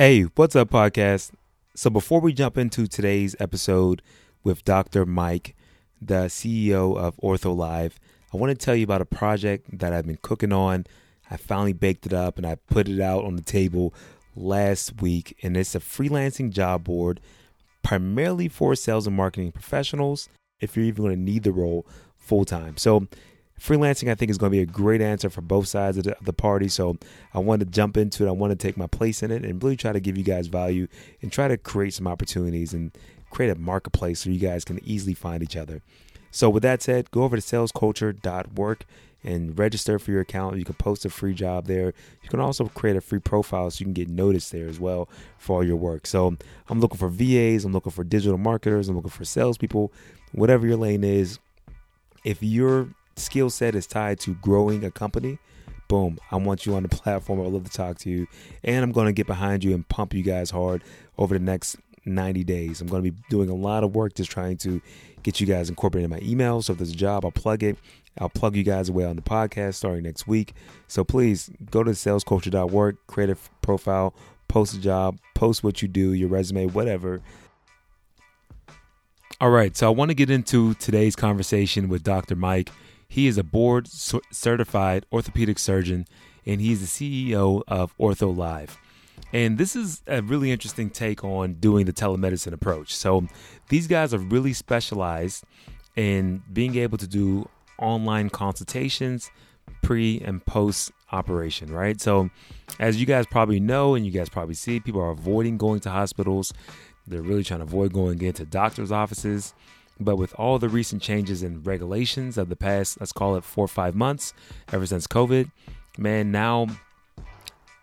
Hey, what's up, podcast? So, before we jump into today's episode with Dr. Mike, the CEO of Ortho Live, I want to tell you about a project that I've been cooking on. I finally baked it up and I put it out on the table last week, and it's a freelancing job board primarily for sales and marketing professionals if you're even going to need the role full time. So, freelancing, I think, is going to be a great answer for both sides of the, of the, party. So I want to jump into it. I want to take my place in it and really try to give you guys value and try to create some opportunities and create a marketplace so you guys can easily find each other. So with that said, go over to salesculture.work and register for your account. You can post a free job there. You can also create a free profile so you can get noticed there as well for all your work. So I'm looking for VAs, I'm looking for digital marketers, I'm looking for salespeople, whatever your lane is. If you're skill set is tied to growing a company, boom, I want you on the platform. I'd love to talk to you. And I'm going to get behind you and pump you guys hard over the next 90 days. I'm going to be doing a lot of work just trying to get you guys incorporated in my email. So if there's a job, I'll plug it. I'll plug you guys away on the podcast starting next week. So please go to salesculture.work, create a profile, post a job, post what you do, your resume, whatever. All right, so I want to get into today's conversation with Dr. Mike. He is a board certified orthopedic surgeon and he's the CEO of Ortho Live. And this is a really interesting take on doing the telemedicine approach. So these guys are really specialized in being able to do online consultations pre and post operation, right? So as you guys probably know and you guys probably see, people are avoiding going to hospitals. They're really trying to avoid going into doctors' offices. But with all the recent changes in regulations of the past, let's call it four or five months, ever since COVID, man, now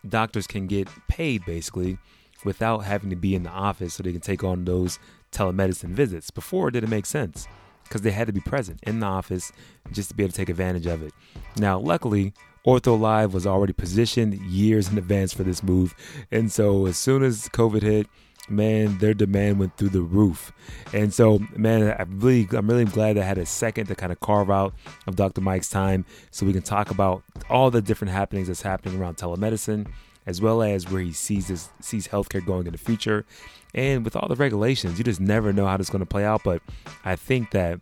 doctors can get paid basically without having to be in the office so they can take on those telemedicine visits. Before, it didn't make sense because they had to be present in the office just to be able to take advantage of it. Now, luckily, Ortho Live was already positioned years in advance for this move. And so as soon as COVID hit, man, their demand went through the roof. And so, man, I really, I'm really glad I had a second to kind of carve out of Dr. Mike's time so we can talk about all the different happenings that's happening around telemedicine, as well as where he sees this, sees healthcare going in the future. And with all the regulations, you just never know how this is going to play out. But I think that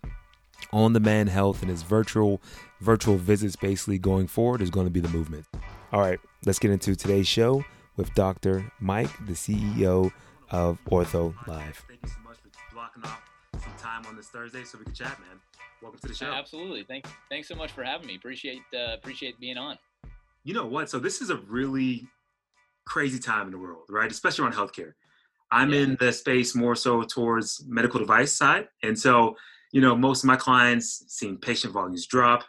on demand health and his virtual virtual visits basically going forward is going to be the movement. All right, let's get into today's show with Dr. Mike, the CEO of Ortho Live. Thank you so much for blocking off some time on this Thursday so we can chat, man. Welcome to the show. Absolutely. Thank, thanks so much for having me. Appreciate uh, appreciate being on. You know what? So this is a really crazy time in the world, right? Especially around healthcare. I'm yeah. in the space more so towards medical device side, and so you know most of my clients seeing patient volumes drop.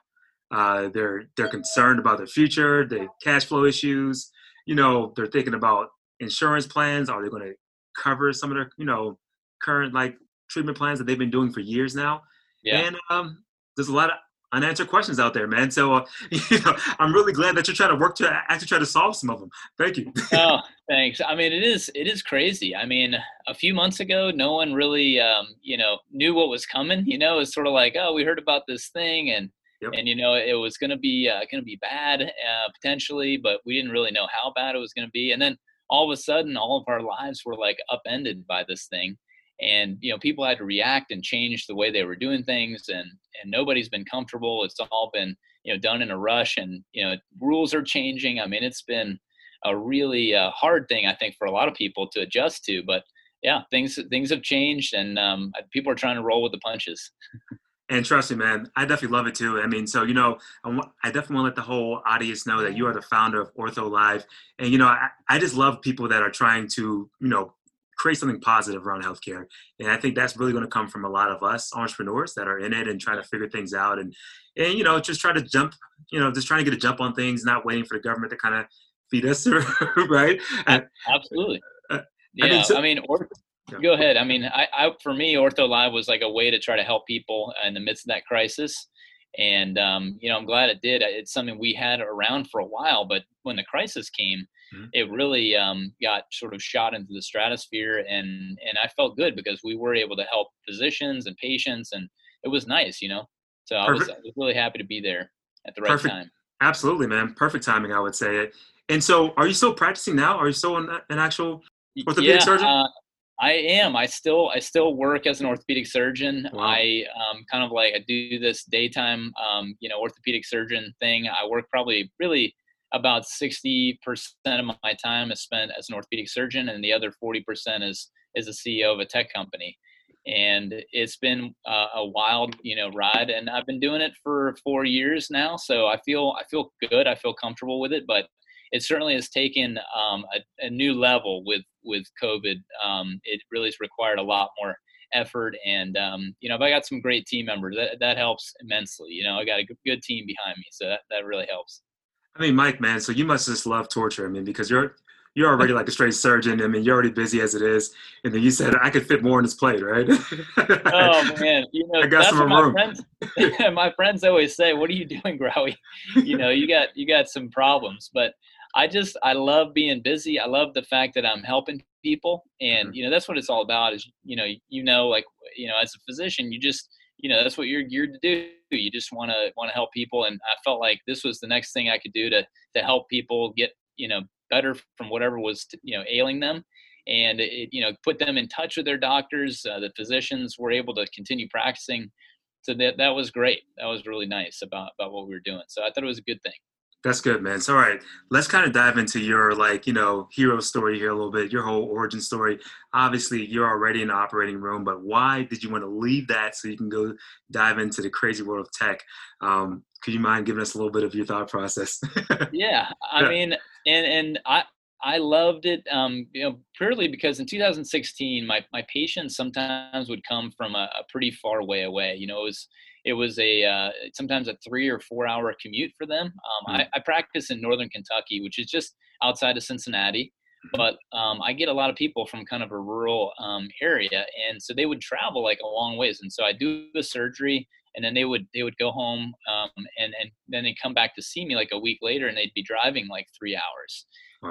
Uh, they're they're concerned about their future, the cash flow issues. You know, they're thinking about insurance plans. Are they going to cover some of their, you know, current like treatment plans that they've been doing for years now. Yeah. And um, there's a lot of unanswered questions out there, man. So, uh, you know, I'm really glad that you're trying to work to actually try to solve some of them. Thank you. oh, thanks. I mean, it is it is crazy. I mean, a few months ago, no one really, um, you know, knew what was coming. You know, it's sort of like, oh, we heard about this thing, and yep. and you know, it was going to be uh, going to be bad uh, potentially, but we didn't really know how bad it was going to be. And then all of a sudden all of our lives were like upended by this thing and you know people had to react and change the way they were doing things and and nobody's been comfortable. It's all been you know done in a rush and you know rules are changing. I mean it's been a really uh, hard thing i think for a lot of people to adjust to but yeah things things have changed and um, people are trying to roll with the punches And trust me, man, I definitely love it too. I mean, so you know, I, definitely want to let the whole audience know that you are the founder of Ortho Live, and you know, I, I just love people that are trying to, you know, create something positive around healthcare. And I think that's really going to come from a lot of us entrepreneurs that are in it and trying to figure things out and, and you know, just try to jump, you know, just trying to get a jump on things, not waiting for the government to kind of feed us, right? Absolutely. Uh, yeah, I mean, so, I mean or, Go ahead. I mean, I, I, for me, Ortho Live was like a way to try to help people in the midst of that crisis, and um, you know, I'm glad it did. It's something we had around for a while, but when the crisis came, mm-hmm. it really um, got sort of shot into the stratosphere, and and I felt good because we were able to help physicians and patients, and it was nice, you know. So I was, I was really happy to be there at the right Perfect. time. Absolutely, man. Perfect timing, I would say. And so, are you still practicing now? Are you still an, an actual orthopedic yeah, surgeon? Uh, I am. I still I still work as an orthopedic surgeon. Wow. I um, kind of like I do this daytime um, you know orthopedic surgeon thing. I work probably really about 60% of my time is spent as an orthopedic surgeon and the other 40% is is a CEO of a tech company. And it's been uh, a wild, you know, ride and I've been doing it for 4 years now, so I feel I feel good. I feel comfortable with it, but it certainly has taken um, a, a, new level with with COVID. Um, it really has required a lot more effort, and um, you know, if I got some great team members. That that helps immensely. You know, I got a good team behind me, so that that really helps. I mean, Mike, man, so you must just love torture. I mean, because you're you're already like a straight surgeon. I mean, you're already busy as it is, and then you said I could fit more in this plate, right? oh man, you know, I got some room. My friends, my friends always say, "What are you doing, Growy? You know, you got you got some problems." But I just I love being busy. I love the fact that I'm helping people, and mm-hmm. you know that's what it's all about. Is you know you know like you know as a physician, you just you know that's what you're geared to do. You just want to want to help people, and I felt like this was the next thing I could do to to help people get you know better from whatever was you know ailing them and it you know put them in touch with their doctors uh, the physicians were able to continue practicing so that that was great that was really nice about about what we were doing so i thought it was a good thing that's good, man. So, all right, let's kind of dive into your like, you know, hero story here a little bit, your whole origin story. Obviously, you're already in the operating room, but why did you want to leave that so you can go dive into the crazy world of tech? Um, could you mind giving us a little bit of your thought process? yeah, I mean, and and I I loved it, um, you know, purely because in 2016, my my patients sometimes would come from a, a pretty far way away. You know, it was it was a uh, sometimes a three or four hour commute for them. Um, mm-hmm. I, I, practice in northern Kentucky, which is just outside of Cincinnati, mm-hmm. but um, I get a lot of people from kind of a rural um, area, and so they would travel like a long ways. And so I do the surgery, and then they would they would go home, um, and and then they come back to see me like a week later, and they'd be driving like three hours.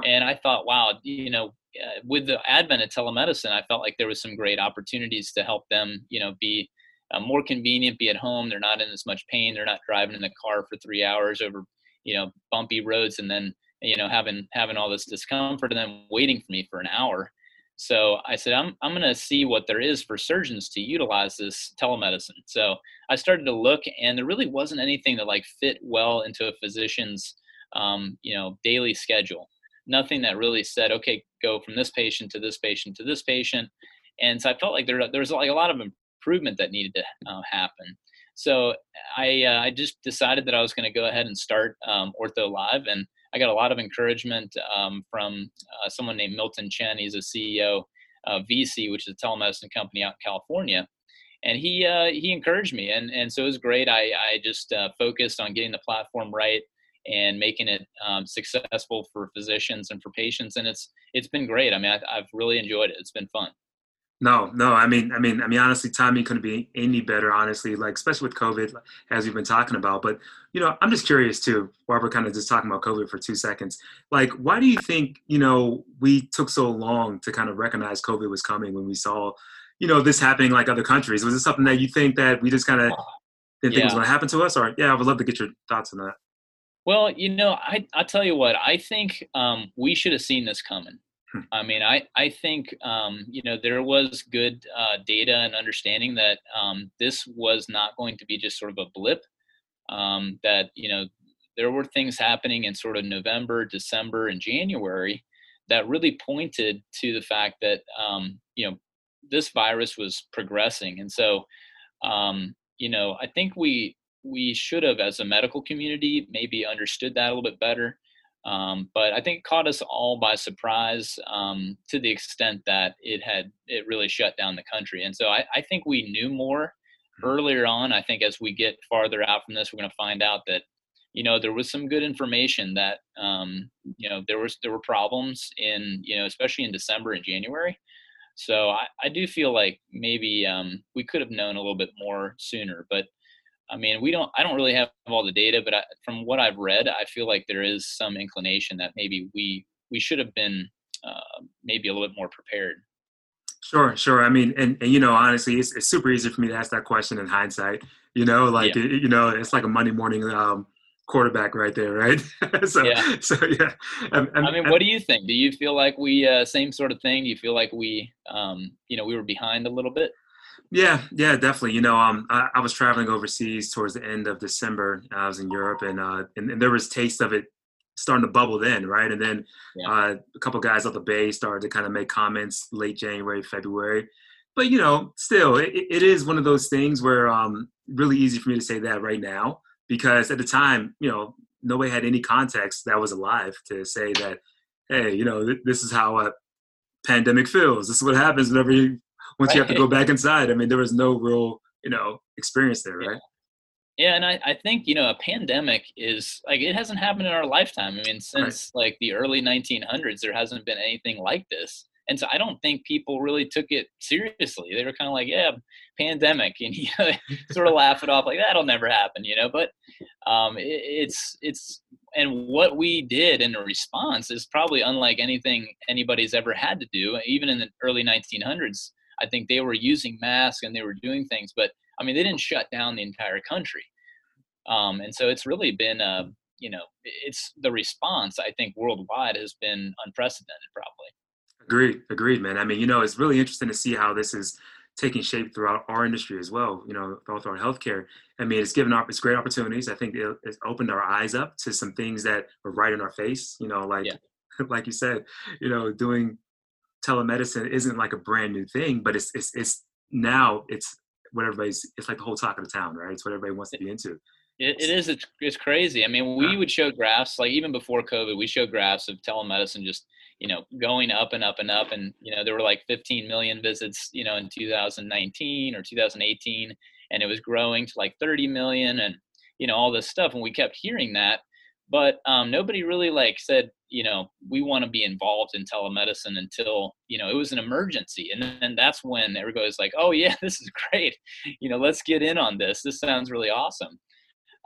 And I thought, wow, you know, uh, with the advent of telemedicine, I felt like there was some great opportunities to help them, you know, be uh, more convenient, be at home. They're not in as much pain. They're not driving in the car for three hours over, you know, bumpy roads and then, you know, having having all this discomfort and then waiting for me for an hour. So I said, I'm, I'm going to see what there is for surgeons to utilize this telemedicine. So I started to look, and there really wasn't anything that like fit well into a physician's, um, you know, daily schedule. Nothing that really said, okay, go from this patient to this patient to this patient. And so I felt like there, there was like a lot of improvement that needed to uh, happen. So I uh, I just decided that I was going to go ahead and start um, Ortho Live, and I got a lot of encouragement um, from uh, someone named Milton Chen. He's a CEO of VSee, which is a telemedicine company out in California, and he uh, he encouraged me, and and so it was great. I I just uh, focused on getting the platform right and making it um, successful for physicians and for patients, and it's it's been great. I mean, I, I've really enjoyed it. It's been fun. No, no. I mean, I mean, I mean, honestly, timing couldn't be any better. Honestly, like especially with COVID, as we've been talking about. But you know, I'm just curious too. While we're kind of just talking about COVID for two seconds, like, why do you think you know we took so long to kind of recognize COVID was coming when we saw, you know, this happening like other countries? Was it something that you think that we just kind of didn't yeah. think was going to happen to us? Or yeah, I would love to get your thoughts on that. Well, you know, I I tell you what, I think um, we should have seen this coming. Hmm. I mean, I I think um, you know there was good uh, data and understanding that um, this was not going to be just sort of a blip. Um, that you know there were things happening in sort of November, December, and January that really pointed to the fact that um, you know this virus was progressing, and so um, you know I think we we should have, as a medical community, maybe understood that a little bit better. Um, but I think it caught us all by surprise um, to the extent that it had it really shut down the country. And so I, I think we knew more hmm. earlier on. I think as we get farther out from this, we're going to find out that you know there was some good information that um, you know there was there were problems in you know especially in December and January. So I, I do feel like maybe um, we could have known a little bit more sooner, but I mean, we don't. I don't really have all the data, but I, from what I've read, I feel like there is some inclination that maybe we we should have been uh, maybe a little bit more prepared. Sure, sure. I mean, and, and you know, honestly, it's, it's super easy for me to ask that question in hindsight. You know, like yeah. it, you know, it's like a Monday morning um, quarterback right there, right? so, yeah. so yeah. I, I, I mean, what do you think? Do you feel like we uh, same sort of thing? Do you feel like we, um, you know, we were behind a little bit? Yeah, yeah, definitely. You know, um, I, I was traveling overseas towards the end of December. I was in Europe, and uh, and, and there was taste of it starting to bubble then, right? And then yeah. uh, a couple guys off the bay started to kind of make comments late January, February. But you know, still, it, it is one of those things where um, really easy for me to say that right now because at the time, you know, nobody had any context that was alive to say that, hey, you know, th- this is how a pandemic feels. This is what happens whenever you once right. you have to go back inside. I mean, there was no real, you know, experience there, right? Yeah, and I, I think, you know, a pandemic is like it hasn't happened in our lifetime. I mean, since right. like the early 1900s, there hasn't been anything like this. And so I don't think people really took it seriously. They were kind of like, yeah, pandemic, and you know, sort of laugh it off like that'll never happen, you know. But um, it, it's it's and what we did in response is probably unlike anything anybody's ever had to do. Even in the early 1900s, I think they were using masks and they were doing things, but I mean, they didn't shut down the entire country. Um, and so it's really been, a, you know, it's the response I think worldwide has been unprecedented, probably. Agreed, agreed, man. I mean, you know, it's really interesting to see how this is taking shape throughout our industry as well. You know, throughout our healthcare. I mean, it's given up, it's great opportunities. I think it, it's opened our eyes up to some things that were right in our face. You know, like yeah. like you said, you know, doing telemedicine isn't like a brand new thing, but it's it's it's now it's what everybody's it's like the whole talk of the town, right? It's what everybody wants to be into. It, it is. It's, it's crazy. I mean, we would show graphs like even before COVID, we showed graphs of telemedicine just you know going up and up and up, and you know there were like 15 million visits, you know, in 2019 or 2018, and it was growing to like 30 million, and you know all this stuff, and we kept hearing that, but um, nobody really like said you know we want to be involved in telemedicine until you know it was an emergency and then that's when everybody's like oh yeah this is great. You know let's get in on this. This sounds really awesome.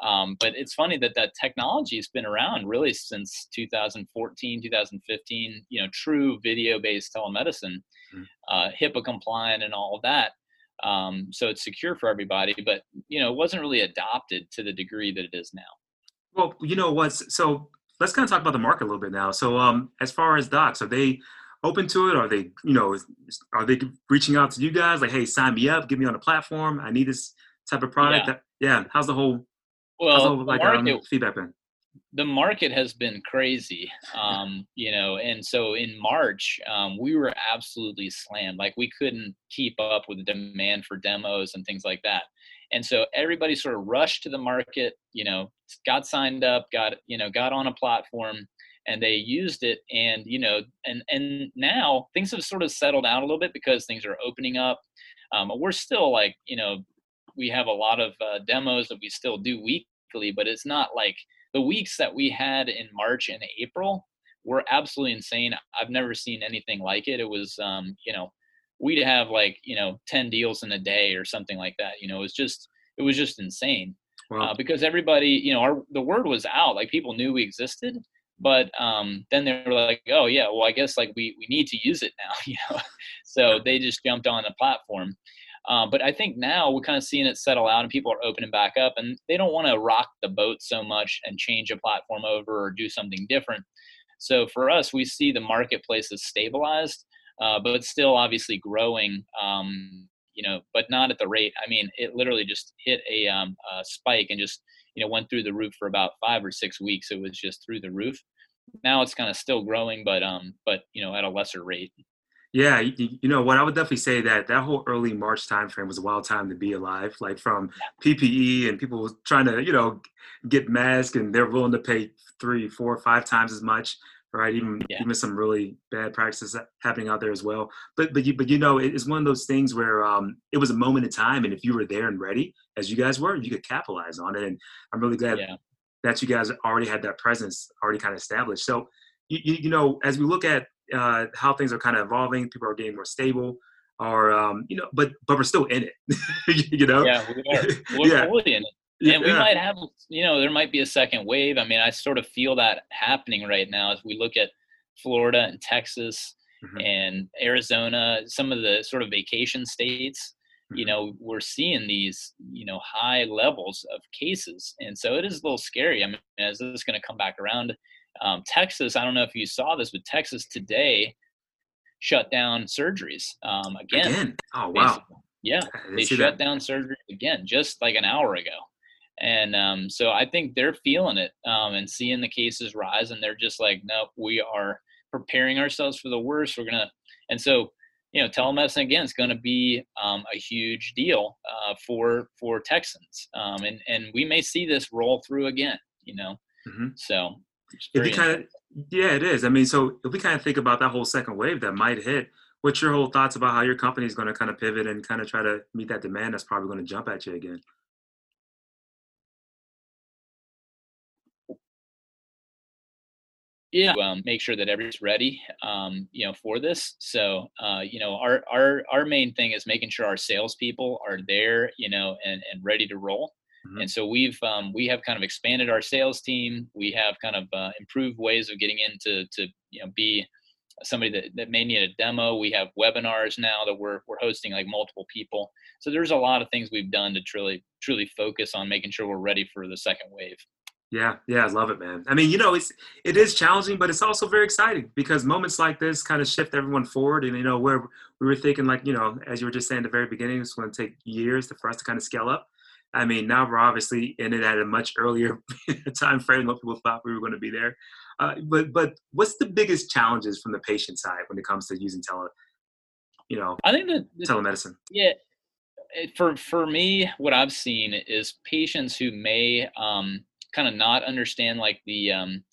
Um, but it's funny that that technology has been around really since 2014 2015 you know true video based telemedicine mm-hmm. uh, hipaa compliant and all of that um, so it's secure for everybody but you know it wasn't really adopted to the degree that it is now. Well, you know what's so let's kind of talk about the market a little bit now. So, um, as far as docs, are they open to it? Are they, you know, are they reaching out to you guys like, hey, sign me up, get me on the platform. I need this type of product. Yeah. yeah. How's the whole, well, the whole, like um, market, um, feedback been? The market has been crazy, um, you know, and so in March um, we were absolutely slammed. Like we couldn't keep up with the demand for demos and things like that and so everybody sort of rushed to the market you know got signed up got you know got on a platform and they used it. And you know and and now things have sort of settled out a little bit because things are opening up. Um, we're still like you know we have a lot of uh, demos that we still do weekly but it's not like the weeks that we had in march and april were absolutely insane. I've never seen anything like it. It was um, you know we'd have like you know 10 deals in a day or something like that you know it was just it was just insane wow. uh, because everybody you know our the word was out like people knew we existed but um, then they were like oh yeah well i guess like we we need to use it now you know so they just jumped on the platform uh, but I think now we're kind of seeing it settle out and people are opening back up and they don't want to rock the boat so much and change a platform over or do something different. So for us, we see the marketplace is stabilized uh, but still obviously growing. Um, you know, but not at the rate. I mean, it literally just hit a, um, a spike and just you know went through the roof for about five or six weeks. It was just through the roof. Now it's kind of still growing, but um, but you know at a lesser rate. Yeah, you, you, know what? I would definitely say that that whole early March timeframe was a wild time to be alive. Like from PPE and people trying to, you know, get masks and they're willing to pay three, four, five times as much right? Even yeah. even some really bad practices happening out there as well. But but you but you know it's one of those things where um, it was a moment in time, and if you were there and ready, as you guys were, you could capitalize on it. And I'm really glad yeah. that you guys already had that presence already kind of established. So you you, you know as we look at uh, how things are kind of evolving, people are getting more stable. Or um, you know, but but we're still in it, you know. Yeah, we are. We're yeah. fully in it and we might have you know there might be a second wave i mean i sort of feel that happening right now as we look at florida and texas mm-hmm. and arizona some of the sort of vacation states you mm-hmm. know we're seeing these you know high levels of cases and so it is a little scary i mean is this going to come back around um, texas i don't know if you saw this but texas today shut down surgeries um, again, again? oh wow basically. yeah they shut that. down surgery again just like an hour ago and um, so i think they're feeling it um, and seeing the cases rise and they're just like nope we are preparing ourselves for the worst we're gonna and so you know, telemedicine again is going to be um, a huge deal uh, for for Texans, um, and and we may see this roll through again. You know, mm-hmm. so if you kind of yeah, it is. I mean, so if we kind of think about that whole second wave that might hit, what's your whole thoughts about how your company is going to kind of pivot and kind of try to meet that demand that's probably going to jump at you again? Yeah. um, make sure that everybody's ready um, you know for this. So uh, you know our our our main thing is making sure our salespeople are there you know and and ready to roll. Mm-hmm. and so we've um, we have kind of expanded our sales team. We have kind of uh, improved ways of getting into to you know be somebody that, that may need a demo. We have webinars now that we're, we're hosting like multiple people. So there's a lot of things we've done to truly truly focus on making sure we're ready for the second wave yeah, yeah, I love it, man. I mean, you know, it's it is challenging, but it's also very exciting because moments like this kind of shift everyone forward. And you know, where we were thinking, like you know, as you were just saying at the very beginning, it's going to take years to, for us to kind of scale up. I mean, now we're obviously in it at a much earlier time frame than what people thought we were going to be there. Uh, but but what's the biggest challenges from the patient side when it comes to using tele, you know, I think that telemedicine. Yeah, for for me, what I've seen is patients who may um, kind of not understand like the um,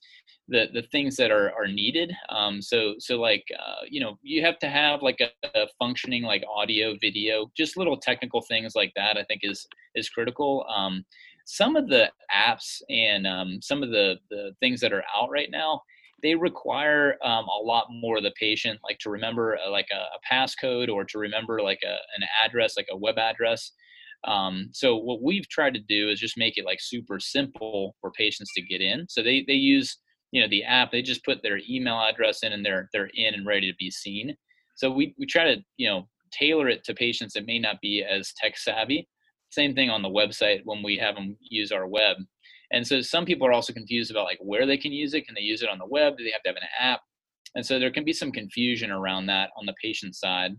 the the things that are are needed. Um, so so like uh, you know you have to have like a, a, functioning like audio, video, just little technical things like that. I think is is critical. Um, some of the apps and um, some of the the things that are out right now they require um, a lot more of the patient like to remember uh, like a, a passcode or to remember like a, an address like a web address um, so what we've tried to do is just make it like super simple for patients to get in. So they they use you know the app. They just put their email address in and they're they're in and ready to be seen. So we we try to you know tailor it to patients that may not be as tech savvy. Same thing on the website when we have them use our web. And so some people are also confused about like where they can use it. Can they use it on the web? Do they have to have an app? And so there can be some confusion around that on the patient side.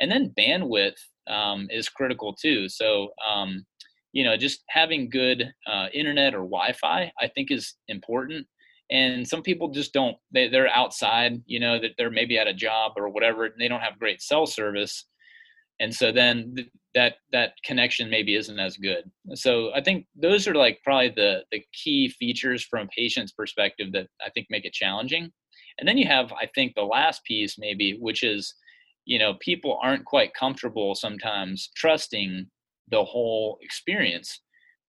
And then bandwidth um, is critical too. So, um, you know, just having good uh, internet or Wi-Fi, I think, is important. And some people just don't. They, they're outside, you know, that they're maybe at a job or whatever. They don't have great cell service, and so then th- that that connection maybe isn't as good. So I think those are like probably the the key features from a patient's perspective that I think make it challenging. And then you have, I think, the last piece maybe, which is you know people aren't quite comfortable sometimes trusting the whole experience.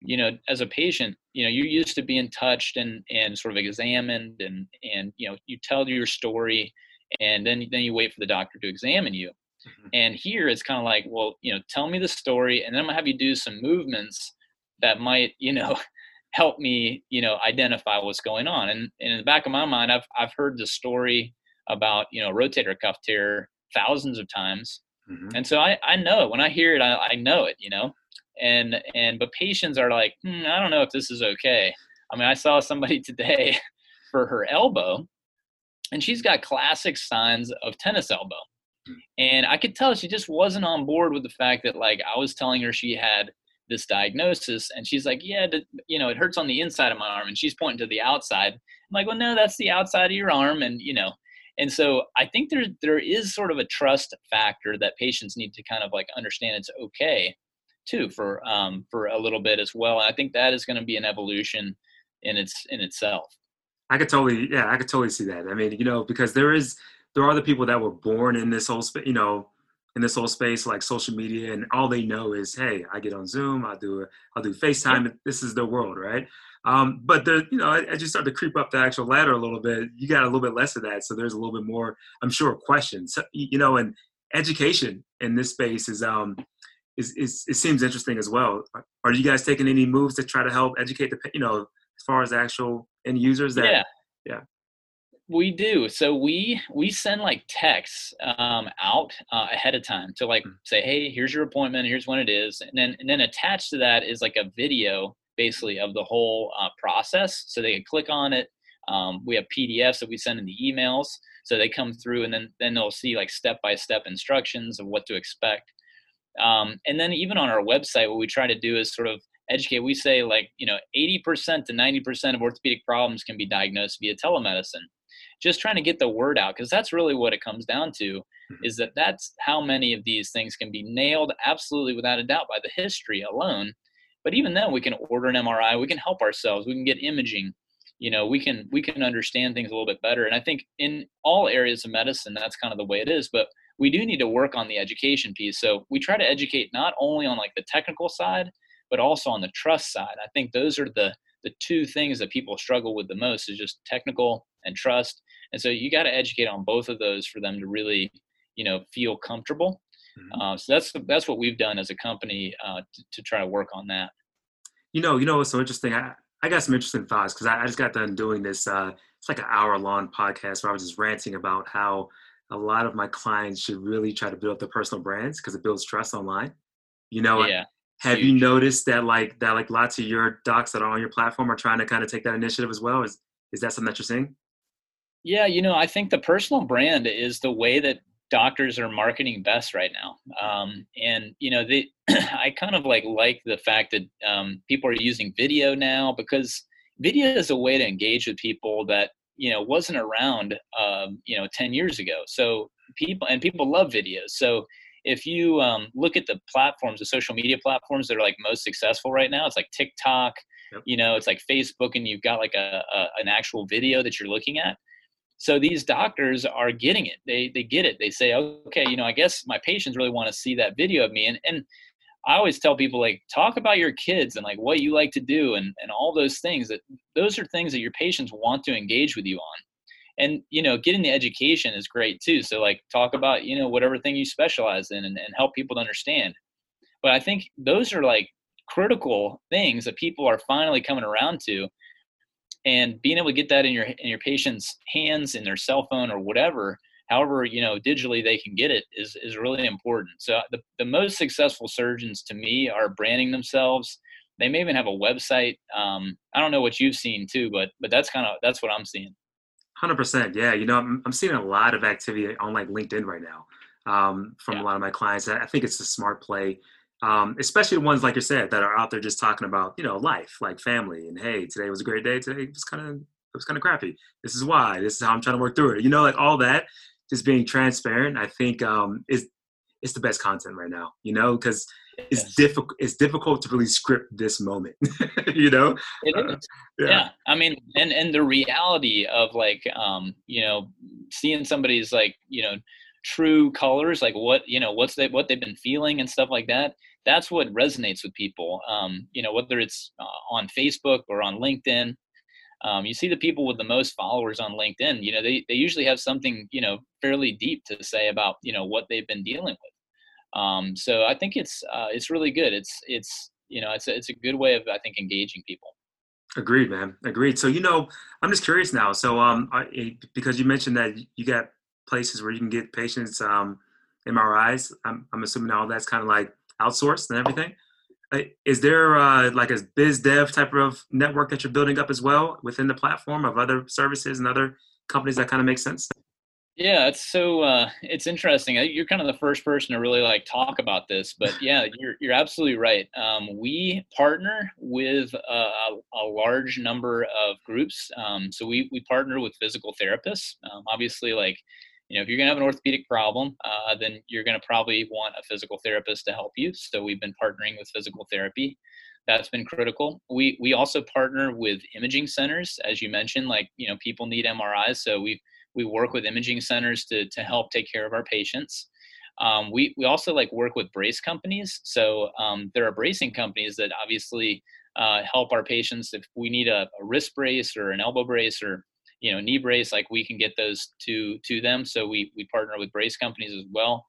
You know as a patient you know you're used to being touched and and sort of examined and and you know you tell your story and then then you wait for the doctor to examine you. Mm-hmm. and here it's kind of like well you know tell me the story and then i'm gonna have you do some movements that might you know help me you know identify what's going on. And, and in the back of my mind i've i've heard the story about you know rotator cuff tear thousands of times. Mm-hmm. And so I, I know it. When I hear it, I, I know it, you know? And, and, but patients are like, hmm, I don't know if this is okay. I mean, I saw somebody today for her elbow and she's got classic signs of tennis elbow. Hmm. And I could tell she just wasn't on board with the fact that like I was telling her she had this diagnosis and she's like yeah you know it hurts on the inside of my arm and she's pointing to the outside i'm like well no that's the outside of your arm and you know and so I think there there is sort of a trust factor that patients need to kind of like understand it's okay too for um, for a little bit as well. I think that is going to be an evolution in its in itself. I could totally yeah, I could totally see that. I mean, you know, because there is there are the people that were born in this whole space, you know, in this whole space like social media, and all they know is, hey, I get on Zoom, I do I'll do FaceTime. This is the world, right? Um, but the, you know, as you start to creep up the actual ladder a little bit, you got a little bit less of that. So there's a little bit more, I'm sure, questions. You know, and education in this space is um is, is it seems interesting as well. Are you guys taking any moves to try to help educate the you know as far as actual end users? That, yeah, yeah. We do. So we we send like texts um, out uh, ahead of time to like mm. say, hey, here's your appointment, here's when it is, and then and then attached to that is like a video basically of the whole uh, process, so they can click on it. Um, we have PDFs that we send in the emails, so they come through, and then then they'll see like step by step instructions of what to expect. Um, and then even on our website, what we try to do is sort of educate. We say like you know 80% to 90% of orthopedic problems can be diagnosed via telemedicine just trying to get the word out because that's really what it comes down to mm-hmm. is that that's how many of these things can be nailed absolutely without a doubt by the history alone but even then we can order an mri we can help ourselves we can get imaging you know we can we can understand things a little bit better. And i think in all areas of medicine that's kind of the way it is but we do need to work on the education piece. So we try to educate not only on like the technical side but also on the trust side. I think those are the the two things that people struggle with the most is just technical and trust. And so you got to educate on both of those for them to really you know feel comfortable mm-hmm. uh, so that's that's what we've done as a company uh, to, to, try to work on that. You know you know what's so interesting? I, I got some interesting thoughts because I, I, just got done doing this uh, it's like an hour long podcast where i was just ranting about how a lot of my clients should really try to build up their personal brands because it builds trust online. You know yeah have Huge. you noticed that like that like lots of your docs that are on your platform are trying to kind of take that initiative as well? Is is that something that you're seeing? Yeah, you know, I think the personal brand is the way that doctors are marketing best right now. Um, and you know, they, I kind of like like the fact that um, people are using video now because video is a way to engage with people that you know wasn't around um, you know 10 years ago. So people and people love videos. So if you um, look at the platforms, the social media platforms that are like most successful right now, it's like TikTok. Yep. You know, it's like Facebook, and you've got like a, a an actual video that you're looking at so these doctors are getting it. They they get it. They say okay you know i guess my patients really want to see that video of me. And and i always tell people like talk about your kids and like what you like to do and and all those things that those are things that your patients want to engage with you on. And you know getting the education is great too. So like talk about you know whatever thing you specialize in and, and help people to understand. But i think those are like critical things that people are finally coming around to and being able to get that in your in your patient's hands in their cell phone or whatever however you know digitally they can get it is is really important. So the, the most successful surgeons to me are branding themselves. They may even have a website um, i don't know what you've seen too but but that's kind of that's what i'm seeing. 100% yeah you know i'm, I'm seeing a lot of activity on like linkedin right now um, from yeah. a lot of my clients. I think it's a smart play um, especially the ones like you said that are out there just talking about you know life, like family, and hey, today was a great day. Today was kind of it was kind of crappy. This is why. This is how I'm trying to work through it. You know, like all that, just being transparent. I think um, is it's the best content right now. You know, because it's yes. difficult. It's difficult to really script this moment. you know. It is. Uh, yeah. yeah. I mean, and and the reality of like um, you know seeing somebody's like you know true colors like what you know what's they what they've been feeling and stuff like that that's what resonates with people. Um, you know whether it's uh, on facebook or on linkedin um, you see the people with the most followers on linkedin you know they, they usually have something you know fairly deep to say about you know what they've been dealing with. Um, so i think it's uh, it's really good. It's it's you know it's a, it's a good way of i think engaging people. Agreed man. Agreed. So you know i'm just curious now. So um I, because you mentioned that you got places where you can get patients um, MRIs. I'm, I'm assuming all that's kind of like outsourced and everything. Uh, is there uh, like a biz dev type of network that you're building up as well within the platform of other services and other companies that kind of make sense? Yeah, it's so uh, it's interesting. You're kind of the first person to really like talk about this, but yeah, you're you're absolutely right. Um, we partner with a, a, large number of groups. Um, so we we partner with physical therapists. Um, obviously, like you know, if you're going to have an orthopedic problem, uh, then you're going to probably want a physical therapist to help you. So we've been partnering with physical therapy. That's been critical. We we also partner with imaging centers, as you mentioned. Like you know, people need MRIs, so we we work with imaging centers to to help take care of our patients. Um, we we also like work with brace companies. So um, there are bracing companies that obviously uh, help our patients if we need a, a wrist brace or an elbow brace or you know knee brace like we can get those to to them so we we partner with brace companies as well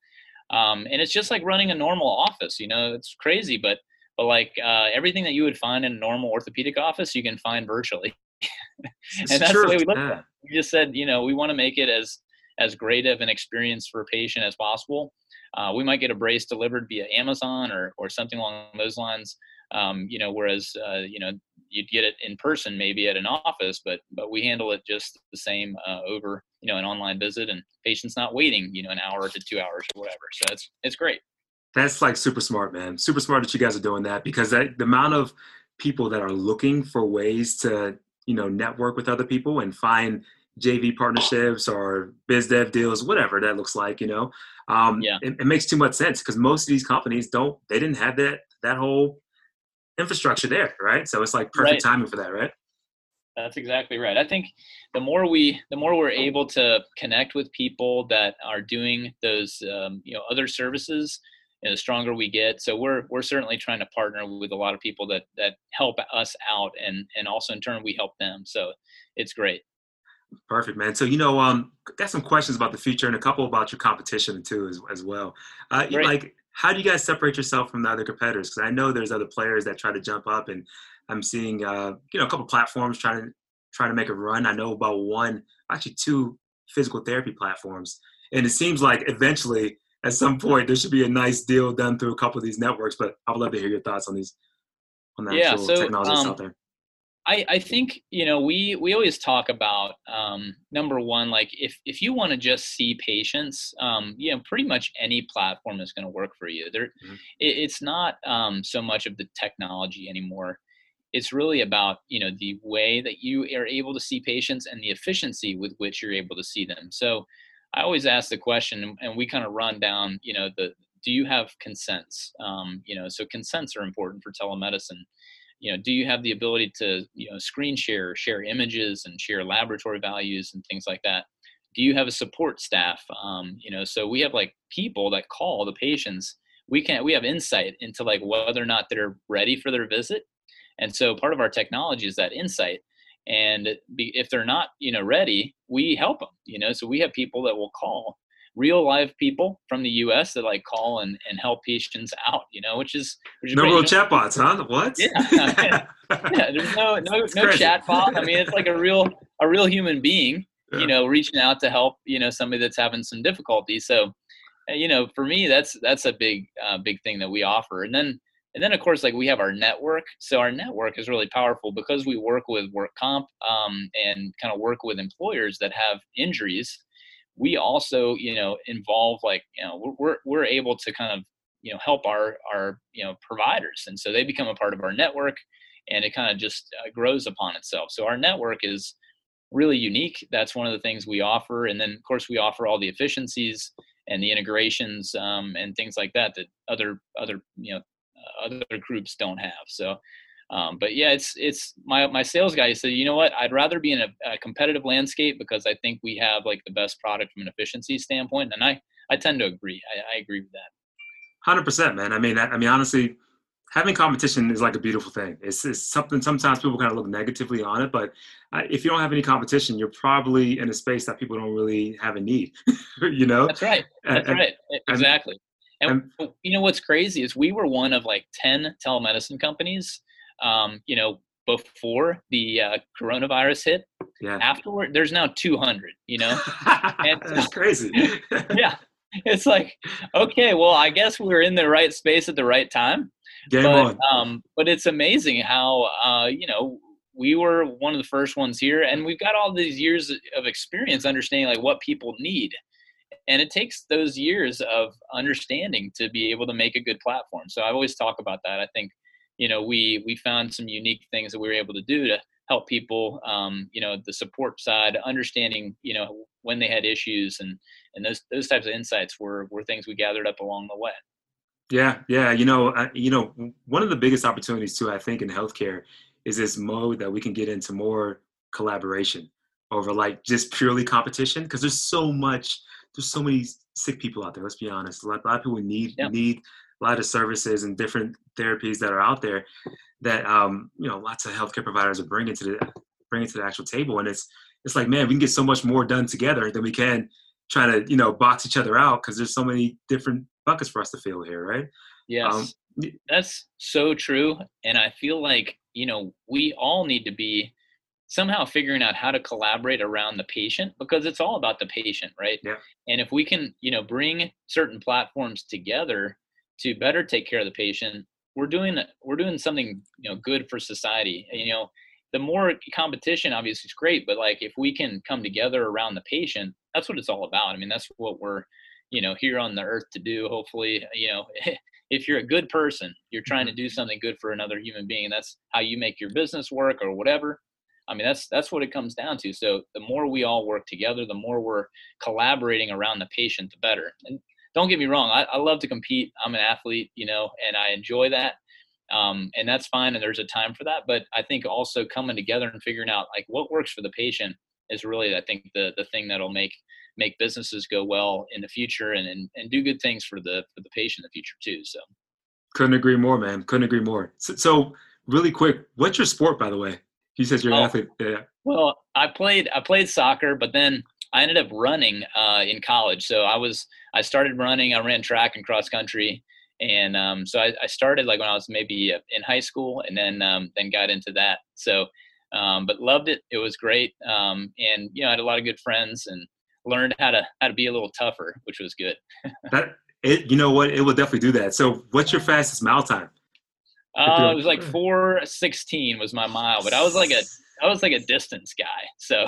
um, and it's just like running a normal office you know it's crazy but but like uh, everything that you would find in a normal orthopedic office you can find virtually and that's true. the way we look at it. We just said, you know, we want to make it as as great of an experience for a patient as possible. Uh, we might get a brace delivered via Amazon or or something along those lines. Um, you know, whereas uh, you know you'd get it in person maybe at an office, but but we handle it just the same uh, over you know an online visit, and patients not waiting you know an hour to two hours or whatever. So it's it's great. That's like super smart, man. Super smart that you guys are doing that because that, the amount of people that are looking for ways to you know network with other people and find JV partnerships or biz dev deals, whatever that looks like, you know, um, yeah. it, it makes too much sense because most of these companies don't, they didn't have that that whole infrastructure there, right? So it's like perfect right. timing for that, right? That's exactly right. I think the more we, the more we're able to connect with people that are doing those, um, you know, other services, and the stronger we get. So we're we're certainly trying to partner with a lot of people that that help us out, and and also in turn we help them. So it's great. Perfect, man. So you know, um, got some questions about the future and a couple about your competition too, as as well. Uh, like, how do you guys separate yourself from the other competitors? Because I know there's other players that try to jump up, and I'm seeing, uh, you know, a couple platforms trying to trying to make a run. I know about one, actually two physical therapy platforms, and it seems like eventually, at some point, there should be a nice deal done through a couple of these networks. But I would love to hear your thoughts on these on the yeah, actual so, technology um, out there. I, I think you know we we always talk about um, number one like if if you want to just see patients um, you know pretty much any platform is going to work for you. There mm-hmm. it, it's not um, so much of the technology anymore. It's really about you know the way that you are able to see patients and the efficiency with which you're able to see them. So I always ask the question and we kind of run down you know the do you have consents? Um, you know so consents are important for telemedicine you know do you have the ability to you know screen share share images and share laboratory values and things like that? Do you have a support staff? Um, you know so we have like people that call the patients. We can we have insight into like whether or not they're ready for their visit. And so part of our technology is that insight. And if they're not you know ready we help them you know? So we have people that will call real live people from the U.S. that like call and, and help patients out, you know, which is, which is no great. real chatbots, huh? What? Yeah, yeah. There's no no no chatbot. I mean, it's like a real a real human being, yeah. you know, reaching out to help, you know, somebody that's having some difficulty. So, uh, you know, for me, that's that's a big uh, big thing that we offer. And then and then of course, like we have our network. So our network is really powerful because we work with work comp um, and kind of work with employers that have injuries we also you know involve like you know we're we're able to kind of you know help our our you know providers. And so they become a part of our network and it kind of just uh, grows upon itself. So our network is really unique. That's one of the things we offer. And then of course we offer all the efficiencies and the integrations um, and things like that that other other you know uh, other groups don't have. So um, but yeah, it's it's my my sales guy said, you know what, I'd rather be in a, a, competitive landscape because I think we have like the best product from an efficiency standpoint, and I I tend to agree. I, I agree with that. Hundred percent, man. I mean, I, I, mean, honestly, having competition is like a beautiful thing. It's, it's something. Sometimes people kind of look negatively on it, but uh, if you don't have any competition, you're probably in a space that people don't really have a need. you know. That's right. That's and, right. Exactly. And, and you know what's crazy is we were one of like ten telemedicine companies um, you know, before the uh, coronavirus hit. Yeah. Afterward, there's now 200. You know, and, that's crazy. yeah, it's like okay, well, I guess we are in the right space at the right time. Game but, on. Um, but it's amazing how uh, you know we were one of the first ones here, and we've got all these years of experience understanding like what people need. And it takes those years of understanding to be able to make a good platform. So I always talk about that. I think you know we we found some unique things that we were able to do to help people um, you know the support side understanding you know when they had issues and and those those types of insights were were things we gathered up along the way yeah yeah you know uh, you know one of the biggest opportunities too i think in healthcare is this mode that we can get into more collaboration over like just purely competition because there's so much there's so many sick people out there let's be honest a lot, a lot of people need yeah. need a lot of services and different therapies that are out there that um, you know lots of healthcare providers are bringing to the bringing to the actual table. And it's it's like man we can get so much more done together than we can try to you know box each other out because there's so many different buckets for us to fill here right? Yes. Um, that's so true. And i feel like you know we all need to be somehow figuring out how to collaborate around the patient because it's all about the patient right? Yeah. and if we can you know bring certain platforms together to better take care of the patient we're doing we're doing something you know good for society you know the more competition obviously is great but like if we can come together around the patient that's what it's all about. I mean that's what we're you know here on the earth to do hopefully you know if you're a good person you're trying to mm-hmm. do something good for another human being that's how you make your business work or whatever i mean that's that's what it comes down to. So the more we all work together the more we're collaborating around the patient the better. And don't get me wrong i, I love to compete i'm an athlete you know and i enjoy that um, and that's fine and there's a time for that but i think also coming together and figuring out like what works for the patient is really i think the the thing that'll make make businesses go well in the future and, and, and do good things for the for the patient in the future too. So couldn't agree more, man. Couldn't agree more. So, so really quick, what's your sport, by the way? He says you're an oh, athlete. Yeah. Well, I played I played soccer, but then I ended up running uh, in college. So I was I started running. I ran track and cross country, and um, so I, I, started like when I was maybe in high school, and then um, then got into that. So, um, but loved it. It was great, um, and you know I had a lot of good friends, and learned how to how to be a little tougher, which was good. that it, you know what, it will definitely do that. So, what's your fastest mile time? Uh, it was like four sixteen was my mile, but I was like a I was like a distance guy. So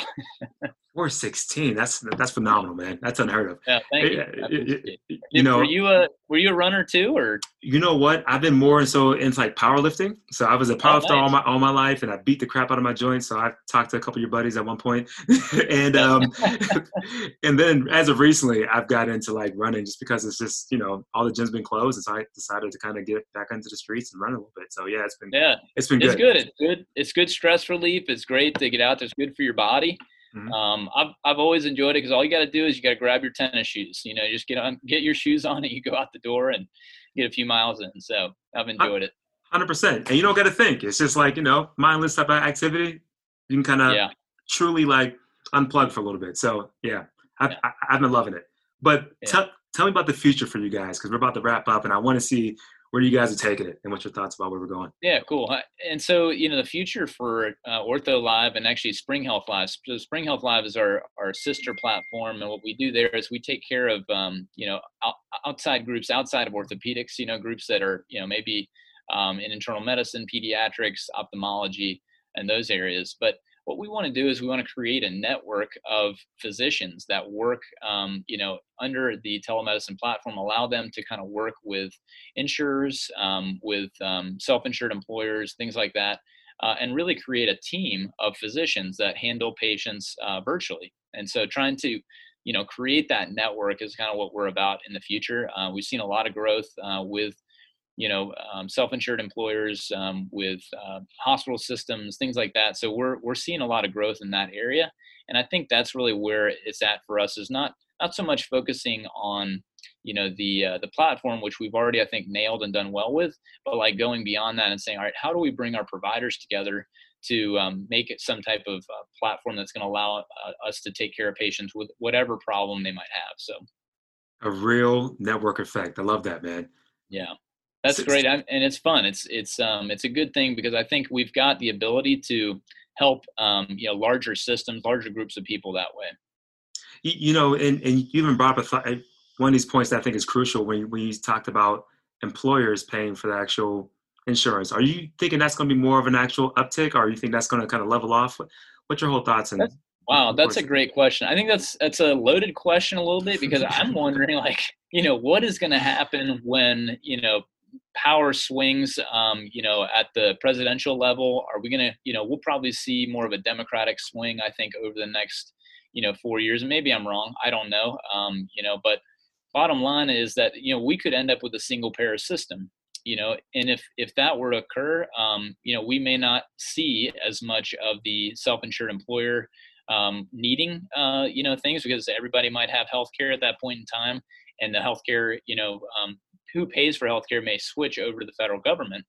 Four sixteen. That's that's phenomenal, man. That's unheard of. Yeah, thank you. you, you know, were you a were you a runner too, or? You know what? I've been more so into like powerlifting. So I was a powerlifter oh, nice. all my all my life, and I beat the crap out of my joints. So I talked to a couple of your buddies at one point, and um, and then as of recently, I've got into like running just because it's just you know all the gyms been closed, and so I decided to kind of get back into the streets and run a little bit. So yeah, it's been yeah, it's been good. It's good. It's good. It's good stress relief. It's great to get out there. It's good for your body. Mm-hmm. Um, I've I've always enjoyed it because all you got to do is you got to grab your tennis shoes. You know, you just get on, get your shoes on, and you go out the door and get a few miles in. So I've enjoyed it. Hundred percent, and you don't got to think. It's just like you know, mindless type of activity. You can kind of yeah. truly like unplug for a little bit. So yeah, I've yeah. I've been loving it. But yeah. tell tell me about the future for you guys because we're about to wrap up, and I want to see where you guys are taking it and what's your thoughts about where we're going? Yeah cool and so you know the future for uh, OrthoLive and actually spring health live so spring health live is our our sister platform and what we do there is we take care of um, you know outside groups outside of orthopedics you know groups that are you know maybe um, in internal medicine pediatrics ophthalmology and those areas. But what we want to do is we want to create a network of physicians that work um, you know under the telemedicine platform allow them to kind of work with insurers um, with um, self-insured employers things like that uh, and really create a team of physicians that handle patients uh, virtually. And so trying to you know create that network is kind of what we're about in the future. Uh, we've seen a lot of growth uh, with you know, um, self-insured employers um, with uh, hospital systems, things like that. So we're we're seeing a lot of growth in that area, and I think that's really where it's at for us. Is not not so much focusing on you know the uh, the platform which we've already I think nailed and done well with, but like going beyond that and saying, all right, how do we bring our providers together to um, make it some type of uh, platform that's going to allow uh, us to take care of patients with whatever problem they might have. So a real network effect. I love that, man. Yeah. That's great, and it's fun. It's it's um it's a good thing because I think we've got the ability to help um you know larger systems, larger groups of people that way. You know, and and you even brought up a, one of these points that I think is crucial when when you talked about employers paying for the actual insurance. Are you thinking that's going to be more of an actual uptick, or you think that's going to kind of level off? What's your whole thoughts? And wow, that's a great question. I think that's that's a loaded question a little bit because I'm wondering like you know what is going to happen when you know power swings, um, you know, at the presidential level? Are we going to, you know, we'll probably see more of a Democratic swing, I think, over the next, you know, four years. And maybe I'm wrong. I don't know. Um, you know, but bottom line is that, you know, we could end up with a single payer system, you know, and if, if that were to occur, um, you know, we may not see as much of the self-insured employer um, needing, uh, you know, things because everybody might have health care at that point in time and the healthcare, you know, um, who pays for healthcare may switch over to the federal government.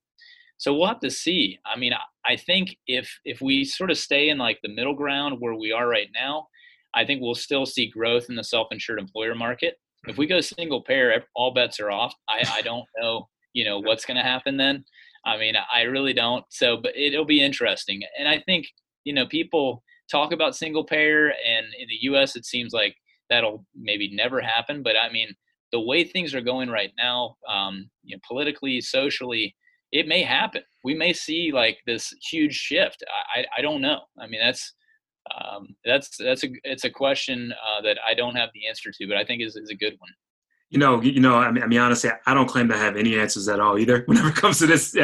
So we'll have to see. I mean, I think if if we sort of stay in like the middle ground where we are right now, I think we'll still see growth in the self-insured employer market. If we mm-hmm. go single payer, all bets are off. I, I don't know, you know, what's going to happen then. I mean, I really don't. So, but it'll be interesting. And I think you know, people talk about single payer, and in the U.S., it seems like that'll maybe never happen. But I mean, the way things are going right now, um, you know, politically, socially, it may happen. We may see like this huge shift. I, I don't know. I mean, that's um, that's that's a it's a question uh, that I don't have the answer to, but I think is is a good one. You know, you know. I mean, I mean, honestly, I don't claim to have any answers at all either. Whenever it comes to this,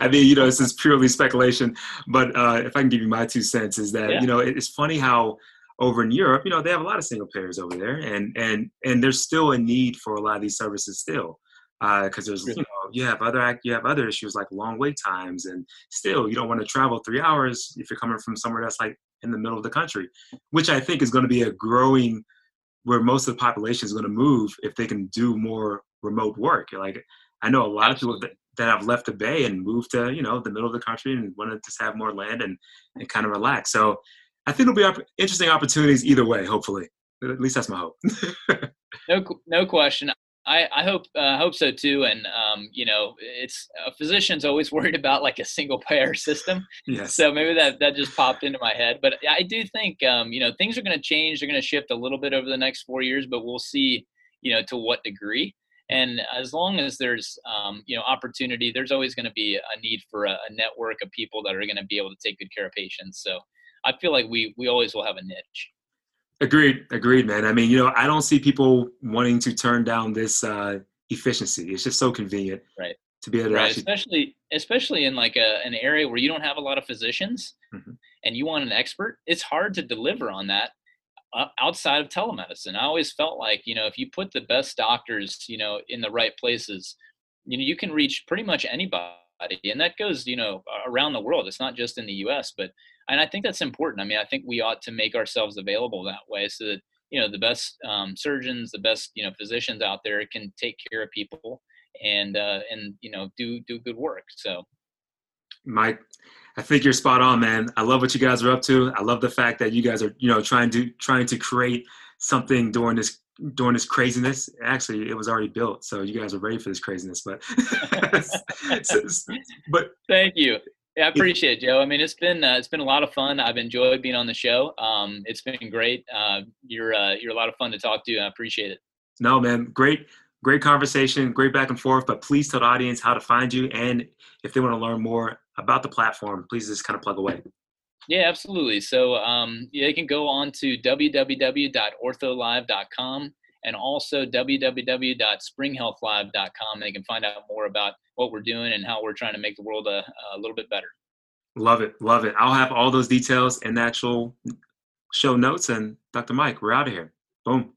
I mean, you know, this is purely speculation. But uh, if I can give you my two cents, is that yeah. you know, it's funny how over in Europe, you know, they have a lot of single payers over there, and and and there's still a need for a lot of these services still, because uh, there's you know you have other you have other issues like long wait times, and still you don't want to travel three hours if you're coming from somewhere that's like in the middle of the country, which I think is going to be a growing where most of the population is going to move if they can do more remote work. Like I know a lot of people that, that have left the Bay and moved to you know the middle of the country and want to just have more land and and kind of relax. So I think it'll be op- interesting opportunities either way. Hopefully, at least that's my hope. no, no question. I, I hope uh, hope so too. And um, you know, it's a physician's always worried about like a single payer system. Yes. So maybe that that just popped into my head. But I do think um, you know things are going to change. They're going to shift a little bit over the next four years, but we'll see you know to what degree. And as long as there's um, you know opportunity, there's always going to be a need for a, a network of people that are going to be able to take good care of patients. So I feel like we we always will have a niche. Agreed, agreed, man. I mean, you know, I don't see people wanting to turn down this uh, efficiency. It's just so convenient, right? To be able to right. actually, especially especially in like a, an area where you don't have a lot of physicians, mm-hmm. and you want an expert. It's hard to deliver on that uh, outside of telemedicine. I always felt like you know if you put the best doctors, you know, in the right places, you know, you can reach pretty much anybody, and that goes you know around the world. It's not just in the U.S., but and I think that's important. I mean, I think we ought to make ourselves available that way so that you know the best um, surgeons, the best you know physicians out there can take care of people and uh, and you know do do good work. So, Mike, I think you're spot on, man. I love what you guys are up to. I love the fact that you guys are you know trying to trying to create something during this during this craziness. Actually, it was already built, so you guys are ready for this craziness. But but thank you. Yeah, I appreciate it, Joe. I mean, it's been uh, it's been a lot of fun. I've enjoyed being on the show. Um, it's been great. Uh, you're uh, you're a lot of fun to talk to. I appreciate it. No, man, great great conversation, great back and forth. But please tell the audience how to find you, and if they want to learn more about the platform, please just kind of plug away. Yeah, absolutely. So um, they can go on to www.ortholive.com and also www.springhealthlive.com. They can find out more about what we're doing and how we're trying to make the world a, a little bit better. Love it. Love it. I'll have all those details in the actual show notes. And Dr. Mike, we're out of here. Boom.